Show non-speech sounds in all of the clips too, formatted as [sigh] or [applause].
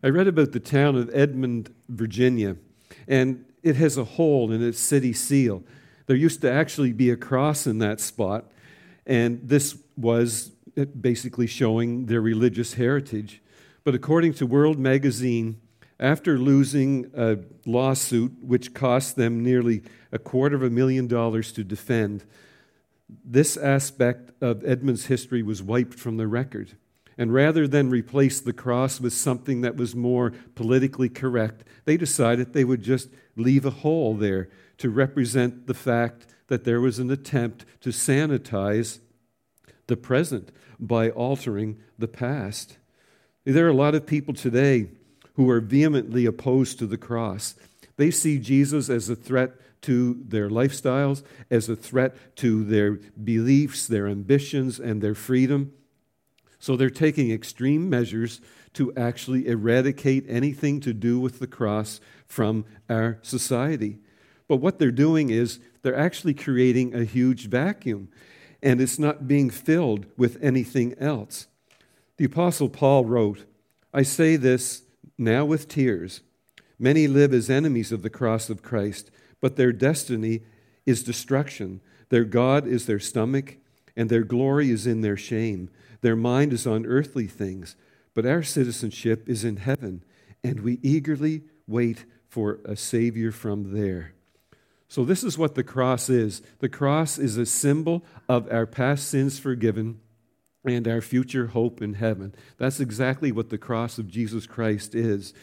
I read about the town of Edmond, Virginia, and it has a hole in its city seal. There used to actually be a cross in that spot, and this was uh, basically showing their religious heritage. But according to World Magazine, after losing a lawsuit which cost them nearly a quarter of a million dollars to defend, this aspect of Edmond's history was wiped from the record. And rather than replace the cross with something that was more politically correct, they decided they would just leave a hole there to represent the fact that there was an attempt to sanitize the present by altering the past. There are a lot of people today who are vehemently opposed to the cross. They see Jesus as a threat to their lifestyles, as a threat to their beliefs, their ambitions, and their freedom. So they're taking extreme measures to actually eradicate anything to do with the cross from our society. But what they're doing is they're actually creating a huge vacuum, and it's not being filled with anything else. The Apostle Paul wrote, I say this now with tears. Many live as enemies of the cross of Christ, but their destiny is destruction. Their God is their stomach, and their glory is in their shame. Their mind is on earthly things, but our citizenship is in heaven, and we eagerly wait for a Savior from there. So, this is what the cross is the cross is a symbol of our past sins forgiven and our future hope in heaven. That's exactly what the cross of Jesus Christ is.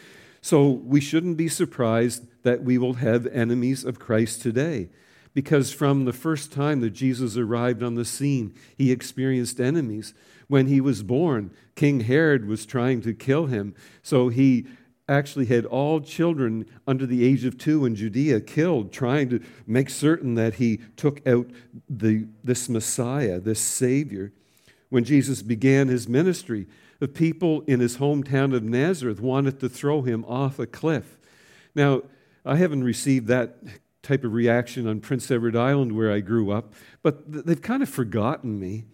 So, we shouldn't be surprised that we will have enemies of Christ today because from the first time that Jesus arrived on the scene, he experienced enemies. When he was born, King Herod was trying to kill him. So he actually had all children under the age of two in Judea killed, trying to make certain that he took out the, this Messiah, this Savior. When Jesus began his ministry, the people in his hometown of Nazareth wanted to throw him off a cliff. Now, I haven't received that type of reaction on Prince Edward Island where I grew up, but they've kind of forgotten me.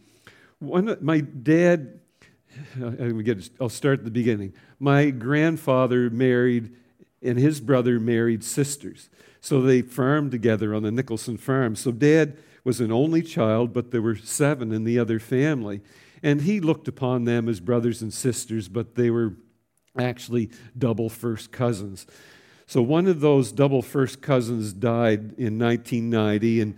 One, my dad, I'll start at the beginning. My grandfather married, and his brother married sisters. So they farmed together on the Nicholson farm. So dad was an only child, but there were seven in the other family. And he looked upon them as brothers and sisters, but they were actually double first cousins. So one of those double first cousins died in 1990, and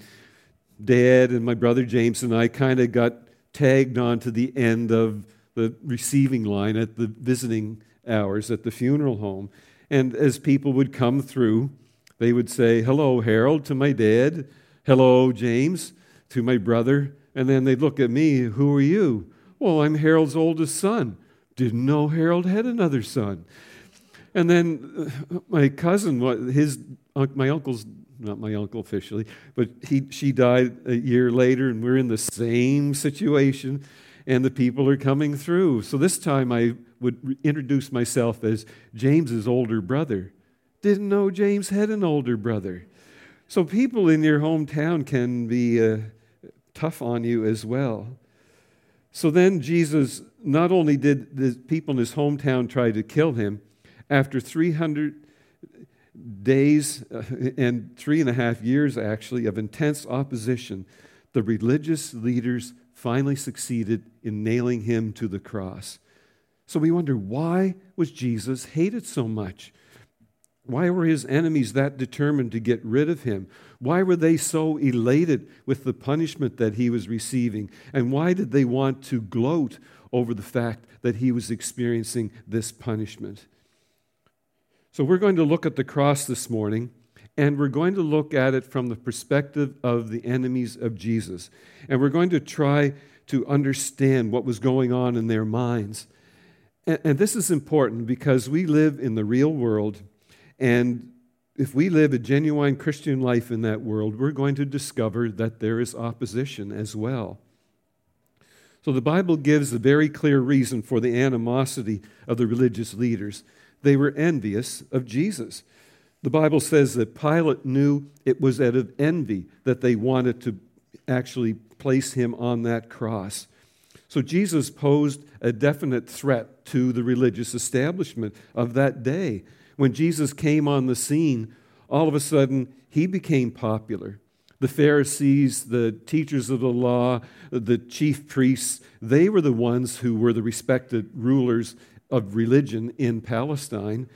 Dad and my brother James and I kind of got tagged on to the end of the receiving line at the visiting hours at the funeral home. And as people would come through, they would say, Hello, Harold, to my dad. Hello, James, to my brother. And then they'd look at me, Who are you? Well, I'm Harold's oldest son. Didn't know Harold had another son. And then uh, my cousin, his, my uncle's, not my uncle officially, but he, she died a year later, and we're in the same situation, and the people are coming through. So this time I would introduce myself as James's older brother. Didn't know James had an older brother. So people in your hometown can be uh, tough on you as well. So then Jesus, not only did the people in his hometown try to kill him, after 300 days uh, and three and a half years, actually, of intense opposition, the religious leaders finally succeeded in nailing him to the cross. So we wonder why was Jesus hated so much? Why were his enemies that determined to get rid of him? Why were they so elated with the punishment that he was receiving? And why did they want to gloat over the fact that he was experiencing this punishment? So, we're going to look at the cross this morning, and we're going to look at it from the perspective of the enemies of Jesus. And we're going to try to understand what was going on in their minds. And, and this is important because we live in the real world, and if we live a genuine Christian life in that world, we're going to discover that there is opposition as well. So the Bible gives a very clear reason for the animosity of the religious leaders. They were envious of Jesus. The Bible says that Pilate knew it was out of envy that they wanted to actually place him on that cross. So Jesus posed a definite threat to the religious establishment of that day. When Jesus came on the scene, all of a sudden he became popular. The Pharisees, the teachers of the law, the chief priests, they were the ones who were the respected rulers of religion in Palestine.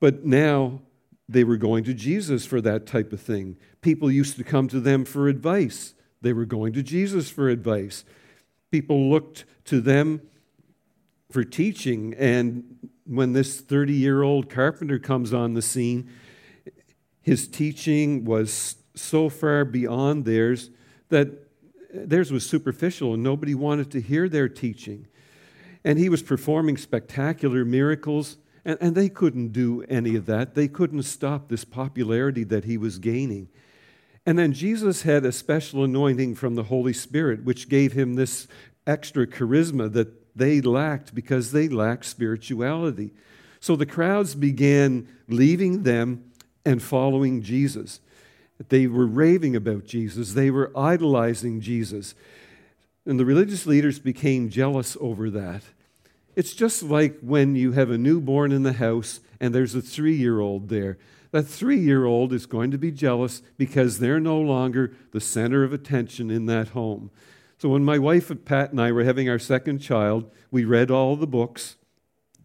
But now they were going to Jesus for that type of thing. People used to come to them for advice. They were going to Jesus for advice. People looked to them for teaching. And when this 30 year old carpenter comes on the scene, his teaching was so far beyond theirs that theirs was superficial and nobody wanted to hear their teaching. And he was performing spectacular miracles, and, and they couldn't do any of that. They couldn't stop this popularity that he was gaining. And then Jesus had a special anointing from the Holy Spirit, which gave him this extra charisma that they lacked because they lacked spirituality. So the crowds began leaving them and following Jesus. They were raving about Jesus, they were idolizing Jesus. And the religious leaders became jealous over that. It's just like when you have a newborn in the house and there's a three year old there that three year old is going to be jealous because they're no longer the center of attention in that home. So when my wife and Pat and I were having our second child, we read all the books,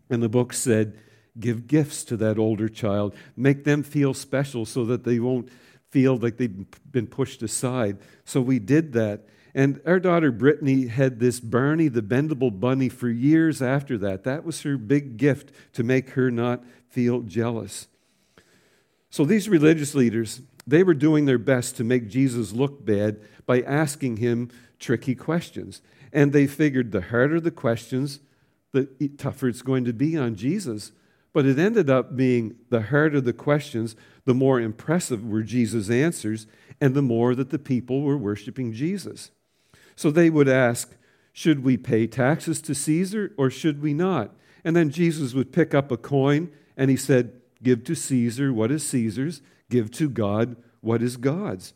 and the book said, Give gifts to that older child, make them feel special so that they won't feel like they've been pushed aside. So we did that. And our daughter Brittany had this Barney the Bendable Bunny for years after that. That was her big gift to make her not feel jealous. So these religious leaders, they were doing their best to make Jesus look bad by asking him tricky questions. And they figured the harder the questions, the tougher it's going to be on Jesus. But it ended up being the harder the questions, the more impressive were Jesus' answers, and the more that the people were worshiping Jesus. So they would ask, Should we pay taxes to Caesar or should we not? And then Jesus would pick up a coin and he said, Give to Caesar what is Caesar's, give to God what is God's.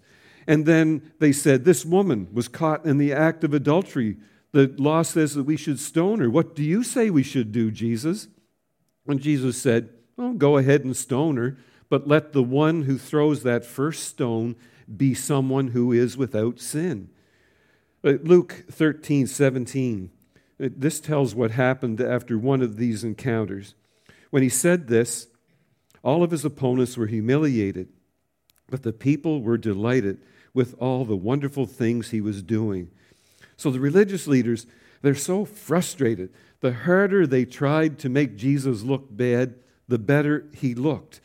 And then they said, This woman was caught in the act of adultery. The law says that we should stone her. What do you say we should do, Jesus? And Jesus said, Well, go ahead and stone her, but let the one who throws that first stone be someone who is without sin. Uh, Luke 13, 17. Uh, this tells what happened after one of these encounters. When he said this, all of his opponents were humiliated, but the people were delighted with all the wonderful things he was doing. So the religious leaders, they're so frustrated. The harder they tried to make Jesus look bad, the better he looked.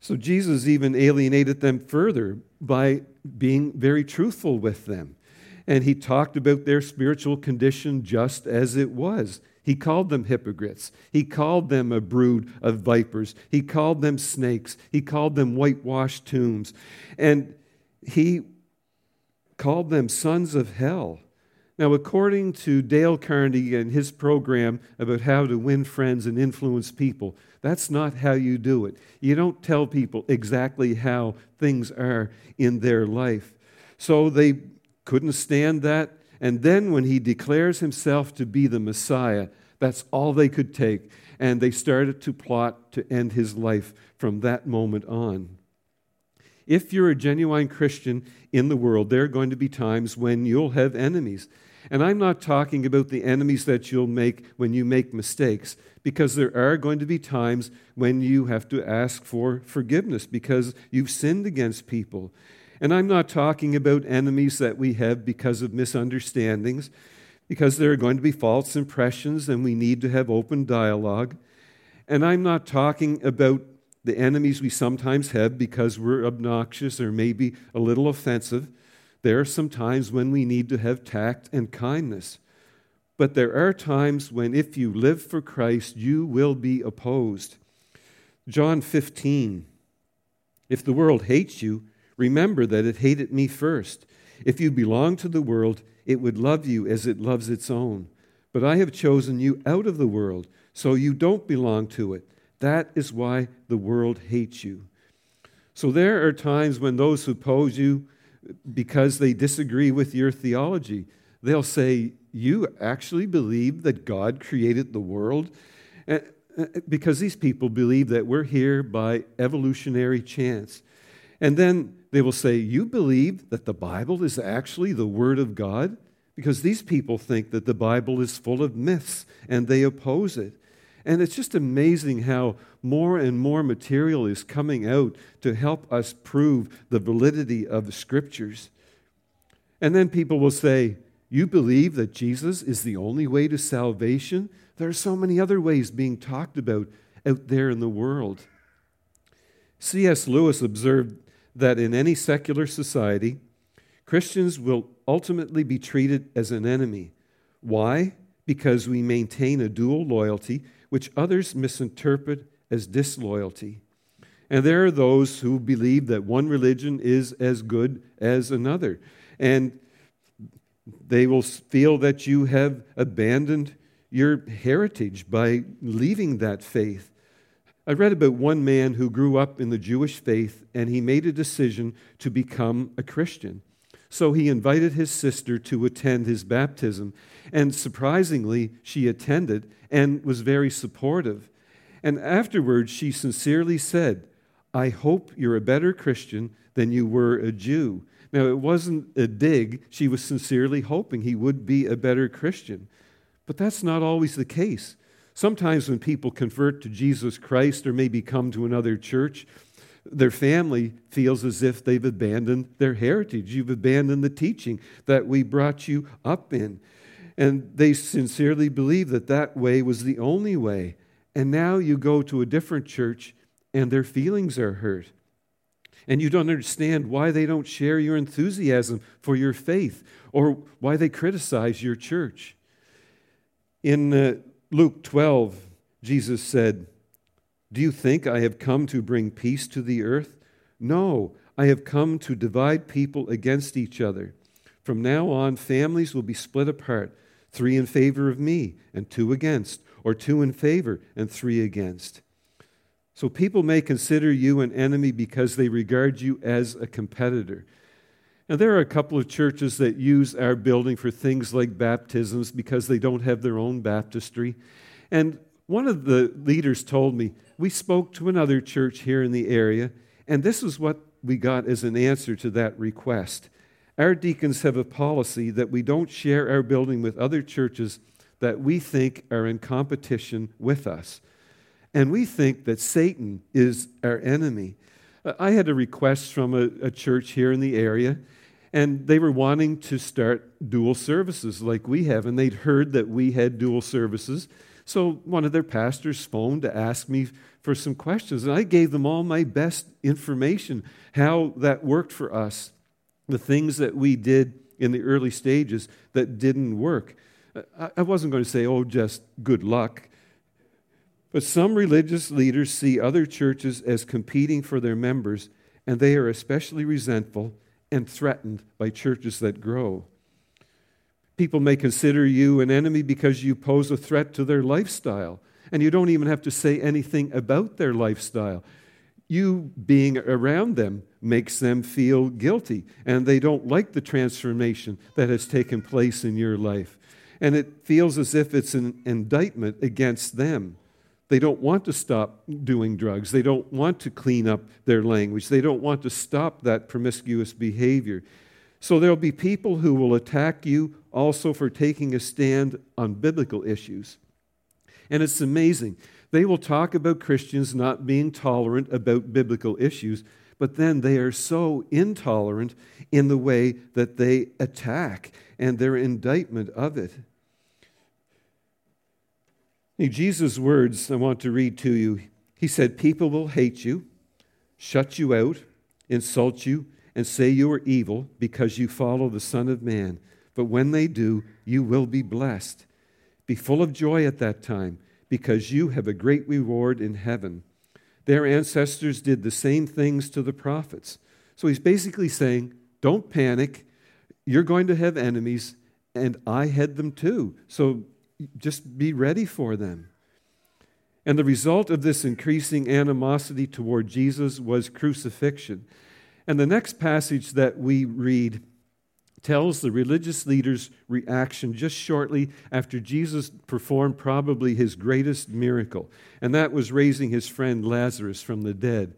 So Jesus even alienated them further by being very truthful with them. And he talked about their spiritual condition just as it was. He called them hypocrites. He called them a brood of vipers. He called them snakes. He called them whitewashed tombs. And he called them sons of hell. Now, according to Dale Carnegie and his program about how to win friends and influence people, that's not how you do it. You don't tell people exactly how things are in their life. So they couldn't stand that. And then when he declares himself to be the Messiah, that's all they could take. And they started to plot to end his life from that moment on. If you're a genuine Christian in the world, there are going to be times when you'll have enemies. And I'm not talking about the enemies that you'll make when you make mistakes, because there are going to be times when you have to ask for forgiveness because you've sinned against people. And I'm not talking about enemies that we have because of misunderstandings, because there are going to be false impressions and we need to have open dialogue. And I'm not talking about the enemies we sometimes have because we're obnoxious or maybe a little offensive. There are some times when we need to have tact and kindness. But there are times when, if you live for Christ, you will be opposed. John 15 If the world hates you, Remember that it hated me first. If you belong to the world, it would love you as it loves its own. But I have chosen you out of the world, so you don't belong to it. That is why the world hates you. So there are times when those who oppose you because they disagree with your theology, they'll say, You actually believe that God created the world? Eh, eh, eh, because these people believe that we're here by evolutionary chance. And then they will say, You believe that the Bible is actually the Word of God? Because these people think that the Bible is full of myths and they oppose it. And it's just amazing how more and more material is coming out to help us prove the validity of the scriptures. And then people will say, You believe that Jesus is the only way to salvation? There are so many other ways being talked about out there in the world. C.S. Lewis observed that in any secular society, Christians will ultimately be treated as an enemy. Why? Because we maintain a dual loyalty, which others misinterpret as disloyalty. And there are those who believe that one religion is as good as another. And they will feel that you have abandoned your heritage by leaving that faith. I read about one man who grew up in the Jewish faith and he made a decision to become a Christian. So he invited his sister to attend his baptism. And surprisingly, she attended and was very supportive. And afterwards, she sincerely said, I hope you're a better Christian than you were a Jew. Now, it wasn't a dig. She was sincerely hoping he would be a better Christian. But that's not always the case. Sometimes when people convert to Jesus Christ or maybe come to another church, their family feels as if they've abandoned their heritage. You've abandoned the teaching that we brought you up in. And they sincerely believe that that way was the only way. And now you go to a different church and their feelings are hurt. And you don't understand why they don't share your enthusiasm for your faith or why they criticize your church. In uh, Luke 12, Jesus said, Do you think I have come to bring peace to the earth? No, I have come to divide people against each other. From now on, families will be split apart three in favor of me and two against, or two in favor and three against. So people may consider you an enemy because they regard you as a competitor. Now, there are a couple of churches that use our building for things like baptisms because they don't have their own baptistry. And one of the leaders told me, we spoke to another church here in the area, and this is what we got as an answer to that request. Our deacons have a policy that we don't share our building with other churches that we think are in competition with us. And we think that Satan is our enemy. Uh, I had a request from a, a church here in the area, and they were wanting to start dual services like we have, and they'd heard that we had dual services. So one of their pastors phoned to ask me for some questions, and I gave them all my best information, how that worked for us, the things that we did in the early stages that didn't work. I wasn't going to say, oh, just good luck. But some religious leaders see other churches as competing for their members, and they are especially resentful and threatened by churches that grow. People may consider you an enemy because you pose a threat to their lifestyle, and you don't even have to say anything about their lifestyle. You being around them makes them feel guilty, and they don't like the transformation that has taken place in your life. And it feels as if it's an indictment against them. They don't want to stop doing drugs. They don't want to clean up their language. They don't want to stop that promiscuous behavior. So there'll be people who will attack you also for taking a stand on biblical issues. And it's amazing. They will talk about Christians not being tolerant about biblical issues, but then they are so intolerant in the way that they attack and their indictment of it. Jesus' words I want to read to you. He said, People will hate you, shut you out, insult you, and say you are evil because you follow the Son of Man. But when they do, you will be blessed. Be full of joy at that time because you have a great reward in heaven. Their ancestors did the same things to the prophets. So he's basically saying, Don't panic. You're going to have enemies, and I had them too. So just be ready for them. And the result of this increasing animosity toward Jesus was crucifixion. And the next passage that we read tells the religious leaders' reaction just shortly after Jesus performed probably his greatest miracle, and that was raising his friend Lazarus from the dead.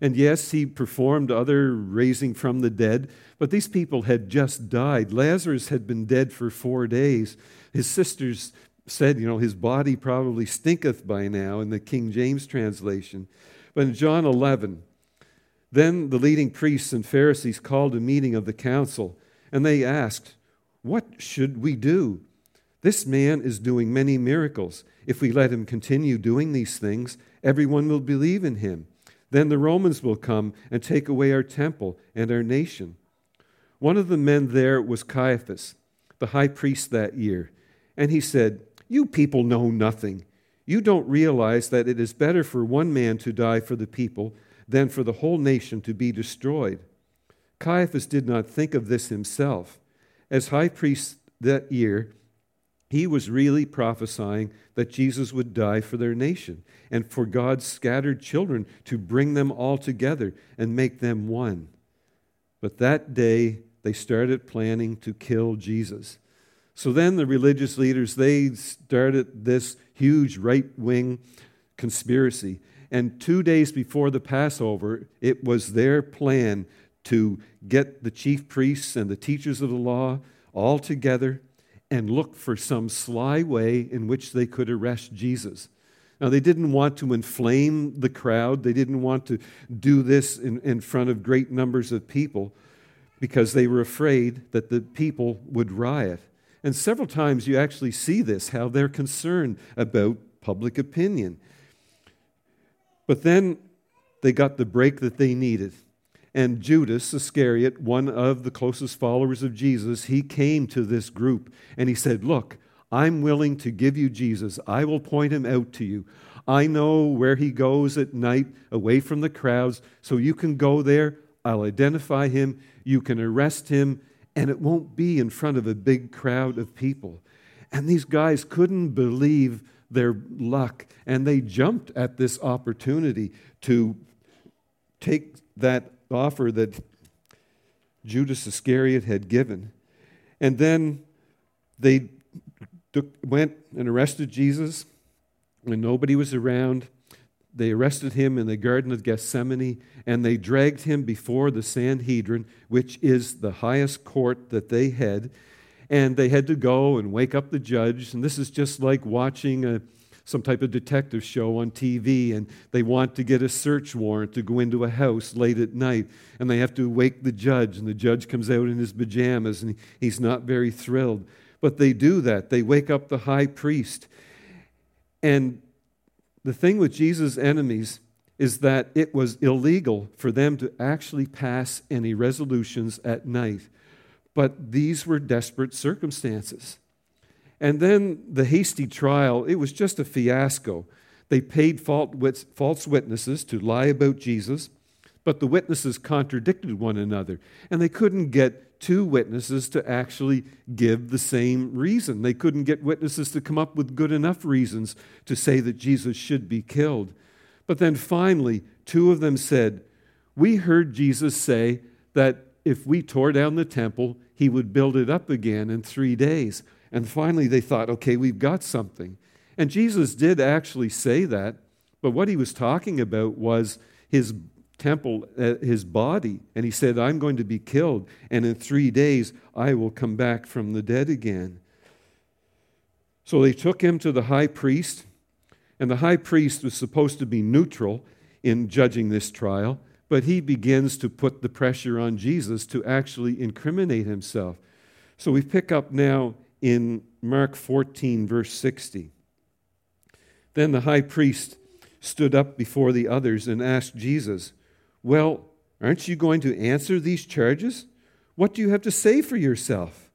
And yes, he performed other raising from the dead, but these people had just died. Lazarus had been dead for four days. His sisters said, you know, his body probably stinketh by now in the King James translation. But in John 11, then the leading priests and Pharisees called a meeting of the council and they asked, What should we do? This man is doing many miracles. If we let him continue doing these things, everyone will believe in him. Then the Romans will come and take away our temple and our nation. One of the men there was Caiaphas, the high priest that year. And he said, You people know nothing. You don't realize that it is better for one man to die for the people than for the whole nation to be destroyed. Caiaphas did not think of this himself. As high priest that year, he was really prophesying that Jesus would die for their nation and for God's scattered children to bring them all together and make them one. But that day, they started planning to kill Jesus. So then the religious leaders, they started this huge right wing conspiracy. And two days before the Passover, it was their plan to get the chief priests and the teachers of the law all together and look for some sly way in which they could arrest Jesus. Now, they didn't want to inflame the crowd, they didn't want to do this in, in front of great numbers of people because they were afraid that the people would riot. And several times you actually see this, how they're concerned about public opinion. But then they got the break that they needed. And Judas Iscariot, one of the closest followers of Jesus, he came to this group and he said, Look, I'm willing to give you Jesus. I will point him out to you. I know where he goes at night, away from the crowds, so you can go there. I'll identify him. You can arrest him, and it won't be in front of a big crowd of people. And these guys couldn't believe their luck, and they jumped at this opportunity to take that offer that Judas Iscariot had given. And then they took, went and arrested Jesus when nobody was around. They arrested him in the Garden of Gethsemane and they dragged him before the Sanhedrin, which is the highest court that they had. And they had to go and wake up the judge. And this is just like watching a some type of detective show on TV and they want to get a search warrant to go into a house late at night and they have to wake the judge and the judge comes out in his pajamas and he's not very thrilled. But they do that. They wake up the high priest. And the thing with Jesus' enemies is that it was illegal for them to actually pass any resolutions at night. But these were desperate circumstances. And then the hasty trial, it was just a fiasco. They paid false witnesses to lie about Jesus, but the witnesses contradicted one another, and they couldn't get two witnesses to actually give the same reason. They couldn't get witnesses to come up with good enough reasons to say that Jesus should be killed. But then finally, two of them said, We heard Jesus say that if we tore down the temple, he would build it up again in three days. And finally, they thought, okay, we've got something. And Jesus did actually say that, but what he was talking about was his temple, uh, his body. And he said, I'm going to be killed, and in three days I will come back from the dead again. So they took him to the high priest, and the high priest was supposed to be neutral in judging this trial, but he begins to put the pressure on Jesus to actually incriminate himself. So we pick up now in Mark 14, verse 60. Then the high priest stood up before the others and asked Jesus, Well, aren't you going to answer these charges? What do you have to say for yourself?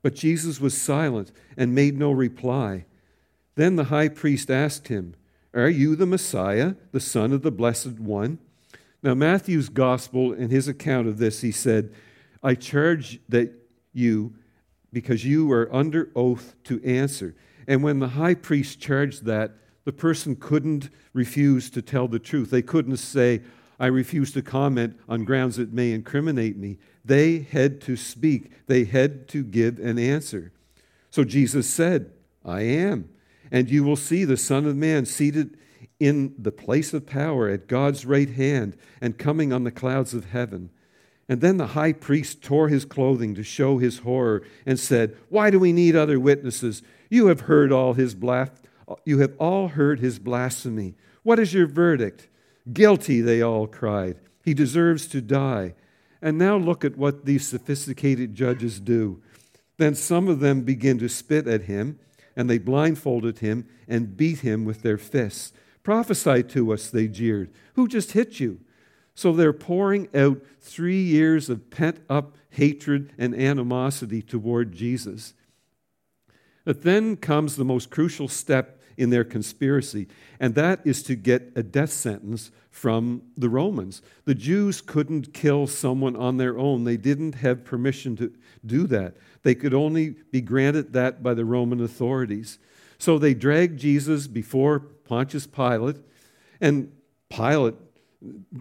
But Jesus was silent and made no reply. Then the high priest asked him, Are you the Messiah, the Son of the Blessed One? Now, Matthew's gospel, in his account of this, he said, I charge that you because you are under oath to answer. And when the high priest charged that, the person couldn't refuse to tell the truth. They couldn't say, I refuse to comment on grounds that may incriminate me. They had to speak, they had to give an answer. So Jesus said, I am. And you will see the Son of Man seated in the place of power at God's right hand and coming on the clouds of heaven. And then the high priest tore his clothing to show his horror and said, Why do we need other witnesses? You have heard all his blas- you have all heard his blasphemy. What is your verdict? Guilty, they all cried. He deserves to die. And now look at what these sophisticated judges do. Then some of them begin to spit at him, and they blindfolded him and beat him with their fists. Prophesy to us, they jeered. Who just hit you? So they're pouring out three years of pent up hatred and animosity toward Jesus. But then comes the most crucial step in their conspiracy, and that is to get a death sentence from the Romans. The Jews couldn't kill someone on their own, they didn't have permission to do that. They could only be granted that by the Roman authorities. So they dragged Jesus before Pontius Pilate, and Pilate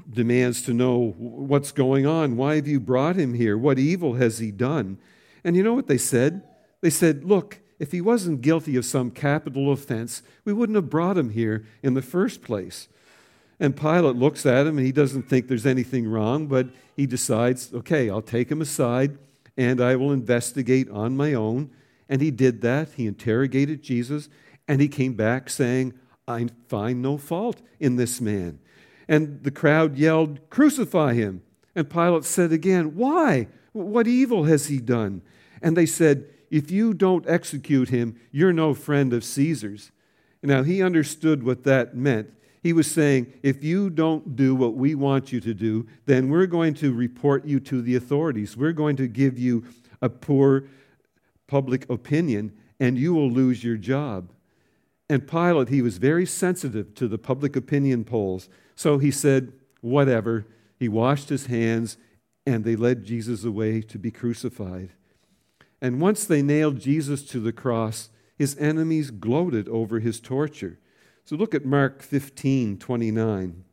demands to know what's going on. Why have you brought him here? What evil has he done? And you know what they said? They said, Look, if he wasn't guilty of some capital offense, we wouldn't have brought him here in the first place. And Pilate looks at him and he doesn't think there's anything wrong, but he decides, okay, I'll take him aside and I will investigate on my own. And he did that. He interrogated Jesus and he came back saying, I find no fault in this man. And the crowd yelled, Crucify him. And Pilate said again, Why? What evil has he done? And they said, If you don't execute him, you're no friend of Caesar's. Now, he understood what that meant. He was saying, If you don't do what we want you to do, then we're going to report you to the authorities. We're going to give you a poor public opinion, and you will lose your job. And Pilate, he was very sensitive to the public opinion polls. So he said, Whatever. He washed his hands, and they led Jesus away to be crucified. And once they nailed Jesus to the cross, his enemies gloated over his torture. So look at Mark 15 29.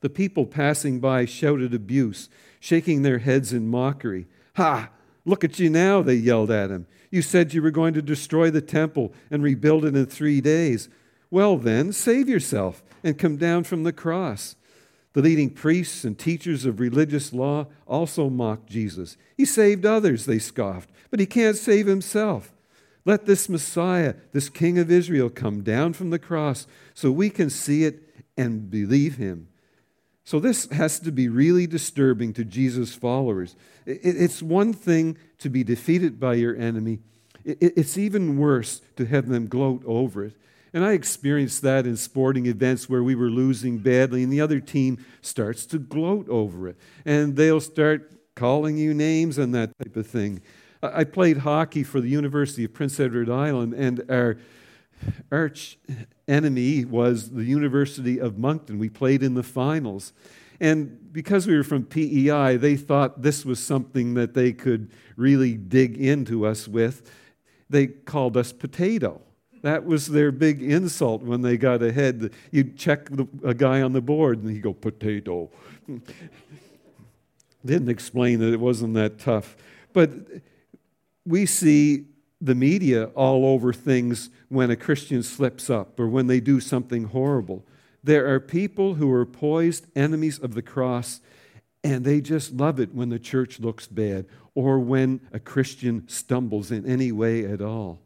The people passing by shouted abuse, shaking their heads in mockery. Ha! Look at you now, they yelled at him. You said you were going to destroy the temple and rebuild it in three days. Well, then, save yourself and come down from the cross. The leading priests and teachers of religious law also mocked Jesus. He saved others, they scoffed, but he can't save himself. Let this Messiah, this King of Israel, come down from the cross so we can see it and believe him. So, this has to be really disturbing to Jesus' followers. It's one thing to be defeated by your enemy, it's even worse to have them gloat over it. And I experienced that in sporting events where we were losing badly, and the other team starts to gloat over it. And they'll start calling you names and that type of thing. I played hockey for the University of Prince Edward Island, and our arch enemy was the University of Moncton. We played in the finals. And because we were from PEI, they thought this was something that they could really dig into us with. They called us potato. That was their big insult when they got ahead. You'd check the, a guy on the board and he'd go, potato. [laughs] Didn't explain that it wasn't that tough. But we see the media all over things when a Christian slips up or when they do something horrible. There are people who are poised enemies of the cross, and they just love it when the church looks bad or when a Christian stumbles in any way at all.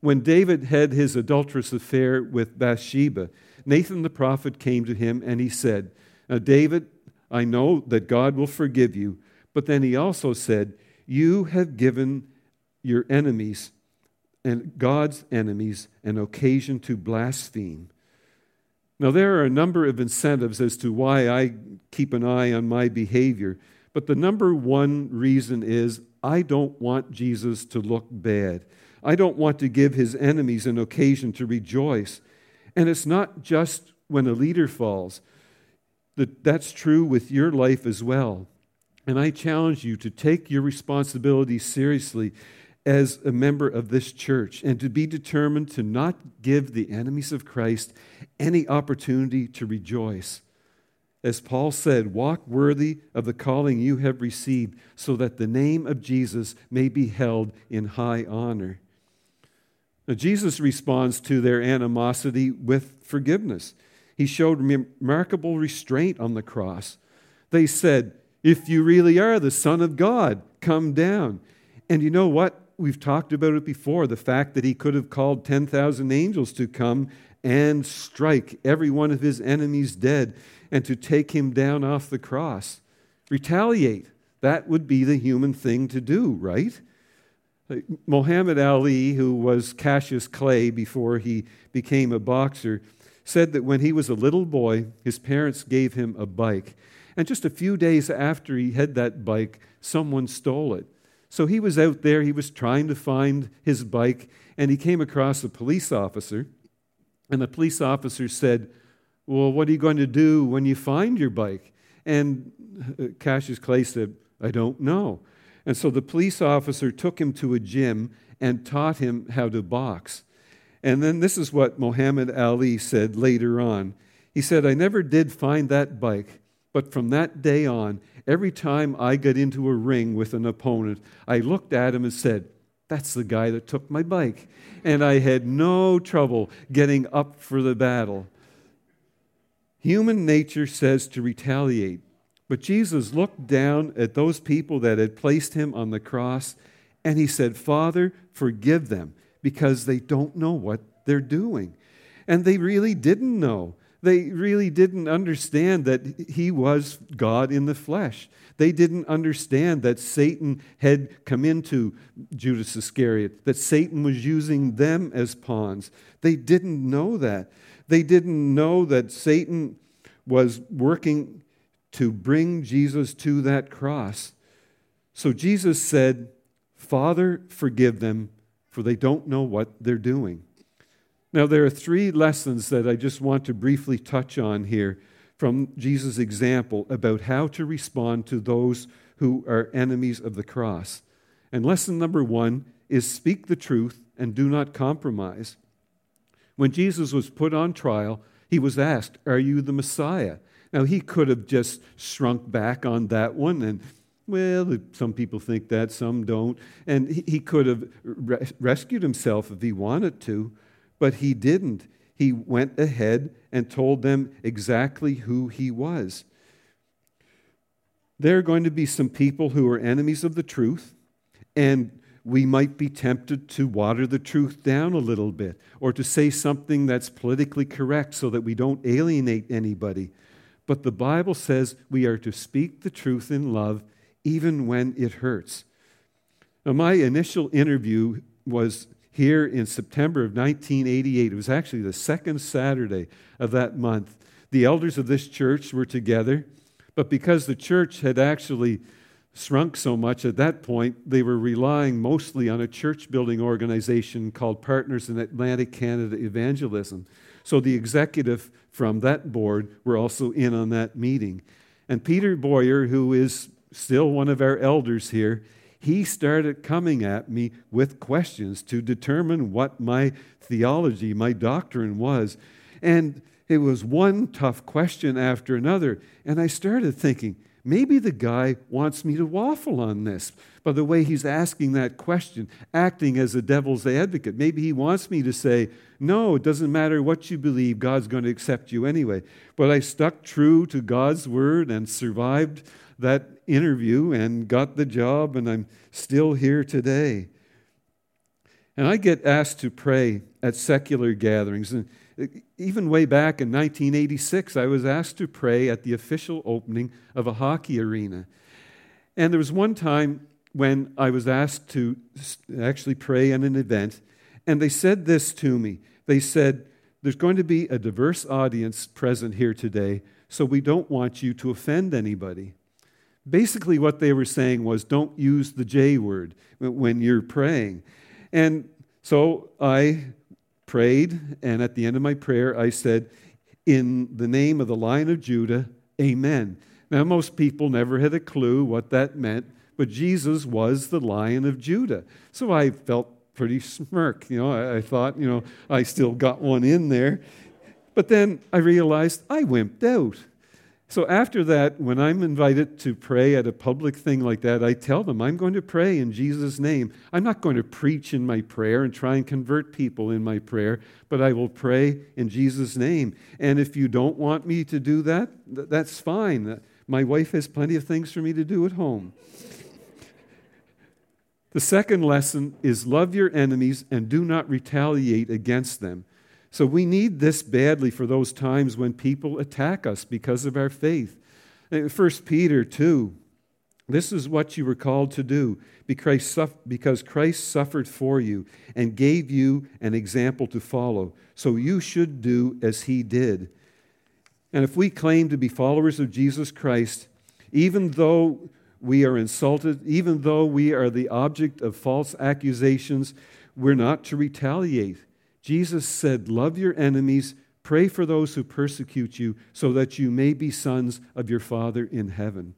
When David had his adulterous affair with Bathsheba, Nathan the prophet came to him and he said, David, I know that God will forgive you. But then he also said, You have given your enemies and God's enemies an occasion to blaspheme. Now, there are a number of incentives as to why I keep an eye on my behavior, but the number one reason is I don't want Jesus to look bad. I don't want to give his enemies an occasion to rejoice. And it's not just when a leader falls, that that's true with your life as well. And I challenge you to take your responsibility seriously as a member of this church and to be determined to not give the enemies of Christ any opportunity to rejoice. as Paul said, walk worthy of the calling you have received, so that the name of Jesus may be held in high honor. Now, Jesus responds to their animosity with forgiveness. He showed remarkable restraint on the cross. They said, If you really are the Son of God, come down. And you know what? We've talked about it before the fact that he could have called 10,000 angels to come and strike every one of his enemies dead and to take him down off the cross. Retaliate. That would be the human thing to do, right? Muhammad Ali, who was Cassius Clay before he became a boxer, said that when he was a little boy, his parents gave him a bike. And just a few days after he had that bike, someone stole it. So he was out there, he was trying to find his bike, and he came across a police officer. And the police officer said, well, what are you going to do when you find your bike? And uh, Cassius Clay said, I don't know. And so the police officer took him to a gym and taught him how to box. And then this is what Muhammad Ali said later on. He said, I never did find that bike, but from that day on, every time I got into a ring with an opponent, I looked at him and said, That's the guy that took my bike. And I had no trouble getting up for the battle. Human nature says to retaliate. But Jesus looked down at those people that had placed him on the cross and he said, Father, forgive them because they don't know what they're doing. And they really didn't know. They really didn't understand that he was God in the flesh. They didn't understand that Satan had come into Judas Iscariot, that Satan was using them as pawns. They didn't know that. They didn't know that Satan was working to bring Jesus to that cross. So Jesus said, Father, forgive them, for they don't know what they're doing. Now, there are three lessons that I just want to briefly touch on here from Jesus' example about how to respond to those who are enemies of the cross. And lesson number one is speak the truth and do not compromise. When Jesus was put on trial, he was asked, Are you the Messiah? Now, he could have just shrunk back on that one and well, some people think that, some don't. And he could have rescued himself if he wanted to, but he didn't. He went ahead and told them exactly who he was. There are going to be some people who are enemies of the truth, and we might be tempted to water the truth down a little bit or to say something that's politically correct so that we don't alienate anybody. But the Bible says we are to speak the truth in love even when it hurts. Now, my initial interview was here in September of 1988. It was actually the second Saturday of that month. The elders of this church were together, but because the church had actually shrunk so much at that point, they were relying mostly on a church building organization called Partners in Atlantic Canada Evangelism. So the executive from that board were also in on that meeting. And Peter Boyer, who is still one of our elders here, he started coming at me with questions to determine what my theology, my doctrine was. And it was one tough question after another. And I started thinking, Maybe the guy wants me to waffle on this by the way he's asking that question, acting as a devil's advocate. Maybe he wants me to say, No, it doesn't matter what you believe, God's going to accept you anyway. But I stuck true to God's word and survived that interview and got the job, and I'm still here today. And I get asked to pray at secular gatherings. And uh, even way back in 1986, I was asked to pray at the official opening of a hockey arena. And there was one time when I was asked to actually pray at an event, and they said this to me. They said, There's going to be a diverse audience present here today, so we don't want you to offend anybody. Basically, what they were saying was, Don't use the J word when you're praying. And so I prayed, and at the end of my prayer, I said, In the name of the Lion of Judah, Amen. Now, most people never had a clue what that meant, but Jesus was the Lion of Judah. So I felt pretty smirk. You know, I, I thought, you know, I still got one in there. But then I realized I wimped out. So after that, when I'm invited to pray at a public thing like that, I tell them, I'm going to pray in Jesus' name. I'm not going to preach in my prayer and try and convert people in my prayer, but I will pray in Jesus' name. And if you don't want me to do that, that's fine. Uh, my wife has plenty of things for me to do at home. the second lesson is love your enemies and do not retaliate against them. So we need this badly for those times when people attack us because of our faith. 1 Peter 2 This is what you were called to do because Christ suffered for you and gave you an example to follow. So you should do as he did. And if we claim to be followers of Jesus Christ, even though we are insulted, even though we are the object of false accusations, we're not to retaliate. Jesus said, Love your enemies, pray for those who persecute you, so that you may be sons of your Father in heaven.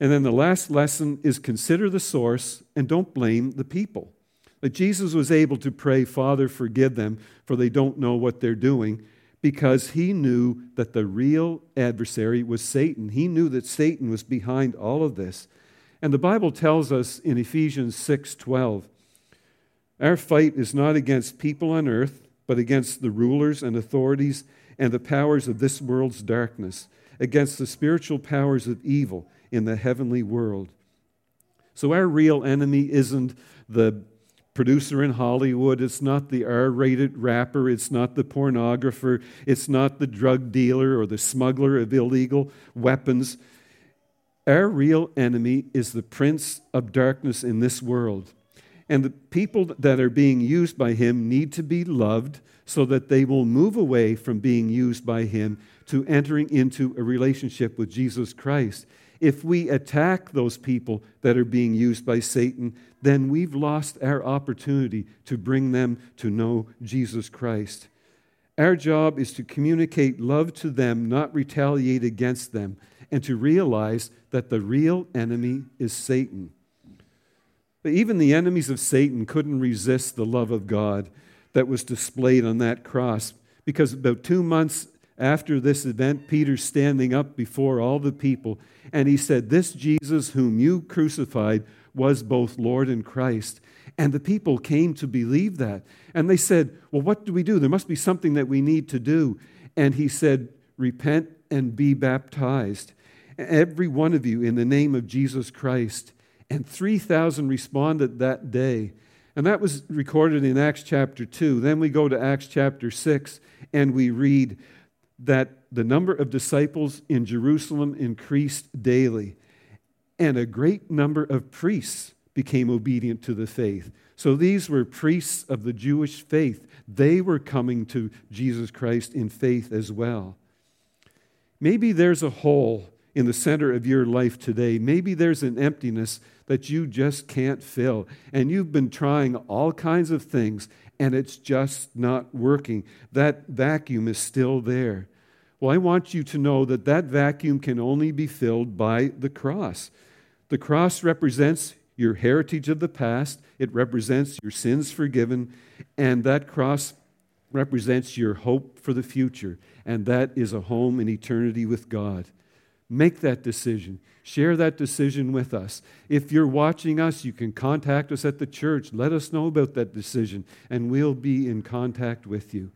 And then the last lesson is consider the source and don't blame the people. That Jesus was able to pray, Father, forgive them, for they don't know what they're doing, because he knew that the real adversary was Satan. He knew that Satan was behind all of this. And the Bible tells us in Ephesians 6 12, our fight is not against people on earth, but against the rulers and authorities and the powers of this world's darkness, against the spiritual powers of evil in the heavenly world. So, our real enemy isn't the producer in Hollywood, it's not the R rated rapper, it's not the pornographer, it's not the drug dealer or the smuggler of illegal weapons. Our real enemy is the prince of darkness in this world. And the people that are being used by him need to be loved so that they will move away from being used by him to entering into a relationship with Jesus Christ. If we attack those people that are being used by Satan, then we've lost our opportunity to bring them to know Jesus Christ. Our job is to communicate love to them, not retaliate against them, and to realize that the real enemy is Satan. But even the enemies of Satan couldn't resist the love of God that was displayed on that cross. Because about two months after this event, Peter's standing up before all the people, and he said, This Jesus whom you crucified was both Lord and Christ. And the people came to believe that. And they said, Well, what do we do? There must be something that we need to do. And he said, Repent and be baptized, every one of you, in the name of Jesus Christ and 3,000 responded that day. And that was recorded in Acts chapter 2. Then we go to Acts chapter 6 and we read that the number of disciples in Jerusalem increased daily, and a great number of priests became obedient to the faith. So these were priests of the Jewish faith. They were coming to Jesus Christ in faith as well. Maybe there's a hole in the center of your life today. Maybe there's an emptiness that you just can't fill, and you've been trying all kinds of things, and it's just not working. That vacuum is still there. Well, I want you to know that that vacuum can only be filled by the cross. The cross represents your heritage of the past, it represents your sins forgiven, and that cross represents your hope for the future, and that is a home in eternity with God. Make that decision. Share that decision with us. If you're watching us, you can contact us at the church. Let us know about that decision, and we'll be in contact with you.